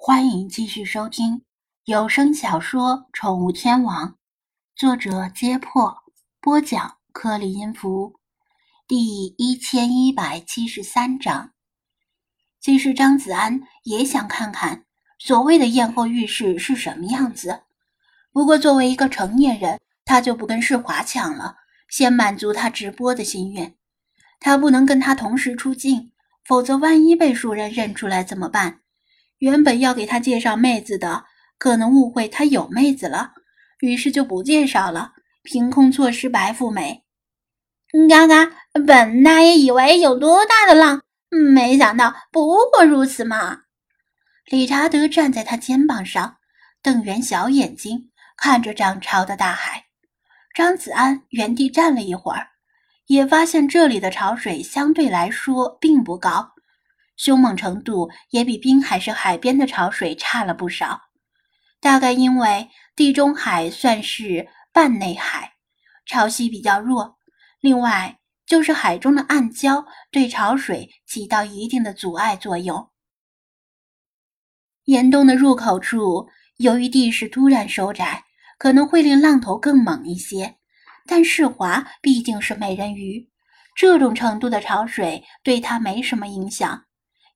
欢迎继续收听有声小说《宠物天王》，作者：揭破，播讲：克里音符，第一千一百七十三章。其实张子安也想看看所谓的艳后浴室是什么样子，不过作为一个成年人，他就不跟世华抢了，先满足他直播的心愿。他不能跟他同时出镜，否则万一被熟人认出来怎么办？原本要给他介绍妹子的，可能误会他有妹子了，于是就不介绍了，凭空错失白富美。嘎嘎，本大爷以为有多大的浪，没想到不过如此嘛！理查德站在他肩膀上，瞪圆小眼睛看着涨潮的大海。张子安原地站了一会儿，也发现这里的潮水相对来说并不高。凶猛程度也比滨海市海边的潮水差了不少，大概因为地中海算是半内海，潮汐比较弱。另外就是海中的暗礁对潮水起到一定的阻碍作用。岩洞的入口处，由于地势突然收窄，可能会令浪头更猛一些。但世华毕竟是美人鱼，这种程度的潮水对他没什么影响。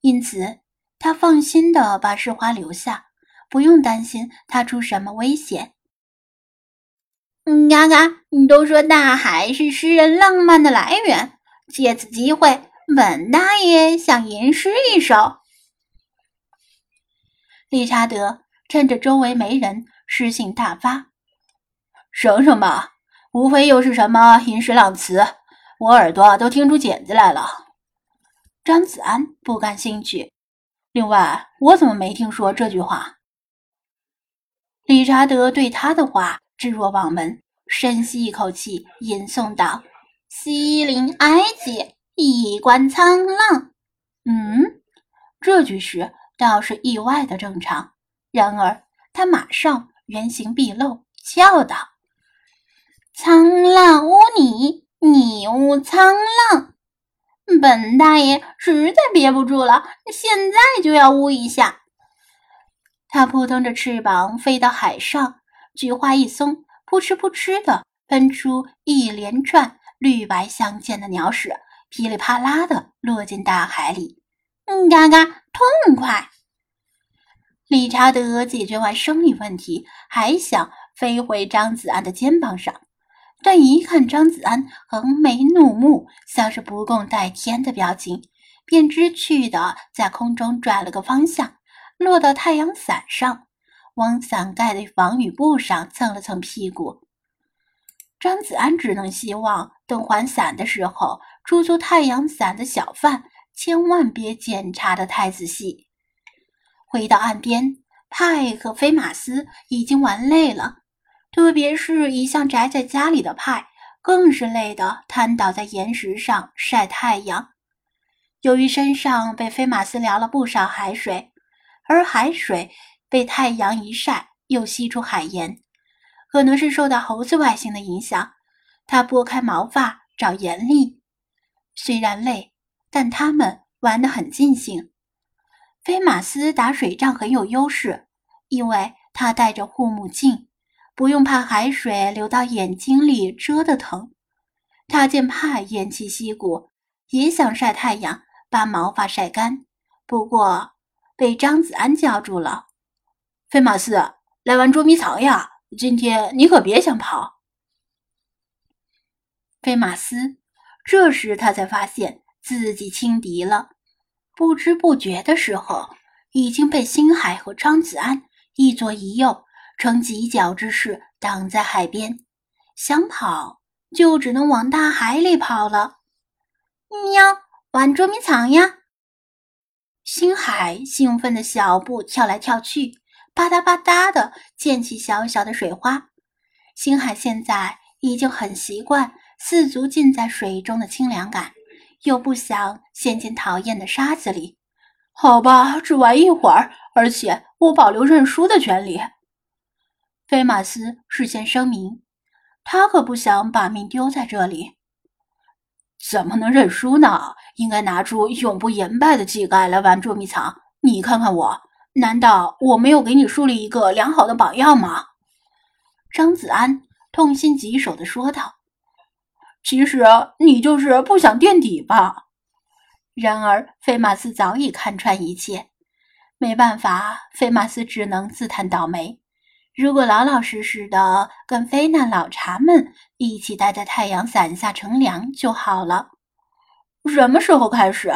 因此，他放心的把世华留下，不用担心他出什么危险。嘎嘎，你都说大海是诗人浪漫的来源，借此机会，本大爷想吟诗一首。理查德趁着周围没人，诗兴大发：“省省吧，无非又是什么吟诗浪词，我耳朵都听出茧子来了。”张子安不感兴趣。另外，我怎么没听说这句话？理查德对他的话置若罔闻，深吸一口气，吟诵道：“西临埃及，一观沧浪。”嗯，这句诗倒是意外的正常。然而，他马上原形毕露，叫道：“沧浪无你，你无沧浪。”本大爷实在憋不住了，现在就要呜一下。他扑腾着翅膀飞到海上，菊花一松，扑哧扑哧的喷出一连串绿白相间的鸟屎，噼里啪啦的落进大海里。嗯，嘎嘎，痛快！理查德解决完生理问题，还想飞回张子安的肩膀上。但一看张子安横眉怒目，像是不共戴天的表情，便知趣的在空中转了个方向，落到太阳伞上，往伞盖的防雨布上蹭了蹭屁股。张子安只能希望等还伞的时候，出租太阳伞的小贩千万别检查的太仔细。回到岸边，派和菲马斯已经玩累了。特别是一向宅在家里的派，更是累得瘫倒在岩石上晒太阳。由于身上被飞马斯撩了不少海水，而海水被太阳一晒又吸出海盐，可能是受到猴子外形的影响，他拨开毛发找盐粒。虽然累，但他们玩得很尽兴。飞马斯打水仗很有优势，因为他戴着护目镜。不用怕海水流到眼睛里遮得疼。他见怕偃旗息鼓，也想晒太阳，把毛发晒干。不过被张子安叫住了：“飞马斯，来玩捉迷藏呀！今天你可别想跑。”飞马斯这时他才发现自己轻敌了，不知不觉的时候，已经被星海和张子安一左一右。呈犄角之势挡在海边，想跑就只能往大海里跑了。喵，玩捉迷藏呀！星海兴奋的小步跳来跳去，吧嗒吧嗒的溅起小小的水花。星海现在已经很习惯四足浸在水中的清凉感，又不想陷进讨厌的沙子里。好吧，只玩一会儿，而且我保留认输的权利。菲马斯事先声明，他可不想把命丢在这里。怎么能认输呢？应该拿出永不言败的气概来玩捉迷藏。你看看我，难道我没有给你树立一个良好的榜样吗？张子安痛心疾首地说道：“其实你就是不想垫底吧？”然而，菲马斯早已看穿一切。没办法，菲马斯只能自叹倒霉。如果老老实实的跟菲娜老茶们一起待在太阳伞下乘凉就好了。什么时候开始？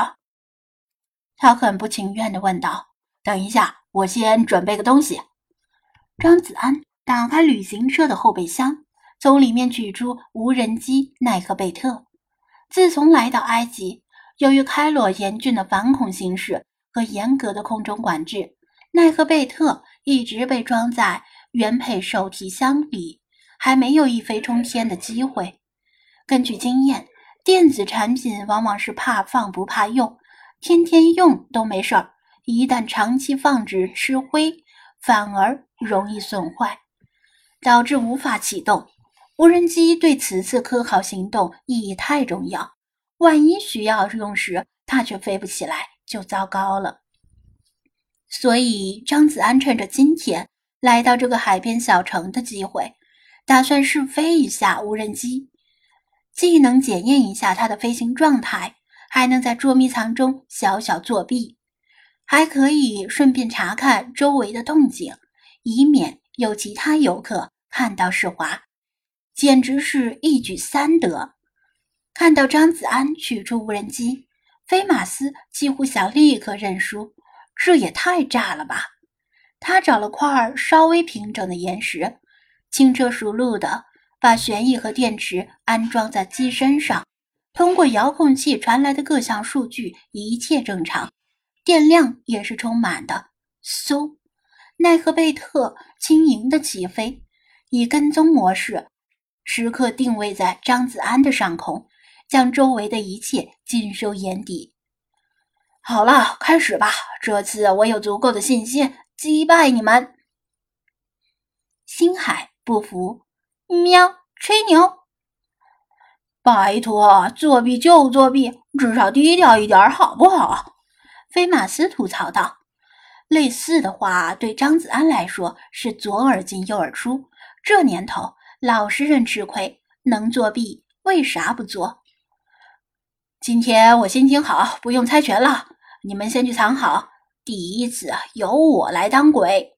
他很不情愿地问道。等一下，我先准备个东西。张子安打开旅行车的后备箱，从里面取出无人机奈克贝特。自从来到埃及，由于开罗严峻的反恐形势和严格的空中管制，奈克贝特一直被装在。原配手提箱里还没有一飞冲天的机会。根据经验，电子产品往往是怕放不怕用，天天用都没事儿，一旦长期放置吃灰，反而容易损坏，导致无法启动。无人机对此次科考行动意义太重要，万一需要用时，它却飞不起来，就糟糕了。所以张子安趁着今天。来到这个海边小城的机会，打算试飞一下无人机，既能检验一下它的飞行状态，还能在捉迷藏中小小作弊，还可以顺便查看周围的动静，以免有其他游客看到世华，简直是一举三得。看到张子安取出无人机，菲马斯几乎想立刻认输，这也太炸了吧！他找了块稍微平整的岩石，轻车熟路的把旋翼和电池安装在机身上。通过遥控器传来的各项数据，一切正常，电量也是充满的。嗖，奈克贝特轻盈的起飞，以跟踪模式，时刻定位在张子安的上空，将周围的一切尽收眼底。好了，开始吧。这次我有足够的信心。击败你们！星海不服，喵，吹牛！拜托，作弊就作弊，至少低调一点好不好？菲马斯吐槽道。类似的话对张子安来说是左耳进右耳出。这年头，老实人吃亏，能作弊为啥不做？今天我心情好，不用猜拳了，你们先去藏好。第一次由我来当鬼，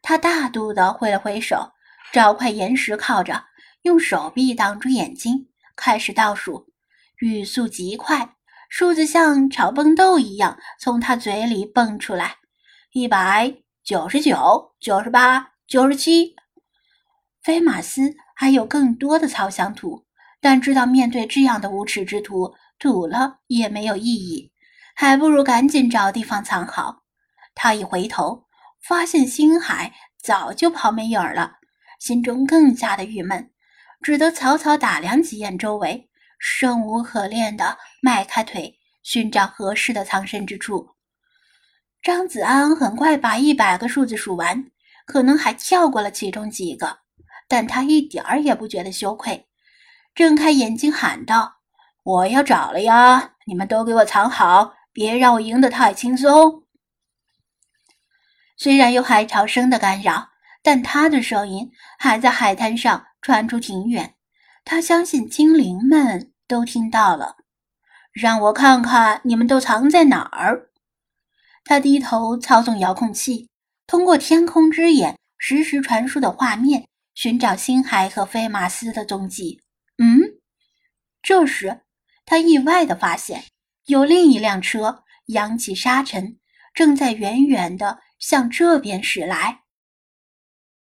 他大度的挥了挥手，找块岩石靠着，用手臂挡住眼睛，开始倒数，语速极快，数字像炒蹦豆一样从他嘴里蹦出来：一百九十九、九十八、九十七。菲马斯还有更多的草想吐，但知道面对这样的无耻之徒，吐了也没有意义。还不如赶紧找地方藏好。他一回头，发现星海早就跑没影儿了，心中更加的郁闷，只得草草打量几眼周围，生无可恋的迈开腿，寻找合适的藏身之处。张子安很快把一百个数字数完，可能还跳过了其中几个，但他一点儿也不觉得羞愧，睁开眼睛喊道：“我要找了呀！你们都给我藏好！”别让我赢得太轻松。虽然有海潮声的干扰，但他的声音还在海滩上传出挺远。他相信精灵们都听到了。让我看看你们都藏在哪儿。他低头操纵遥控器，通过天空之眼实时传输的画面，寻找星海和菲马斯的踪迹。嗯，这时他意外的发现。有另一辆车扬起沙尘，正在远远的向这边驶来。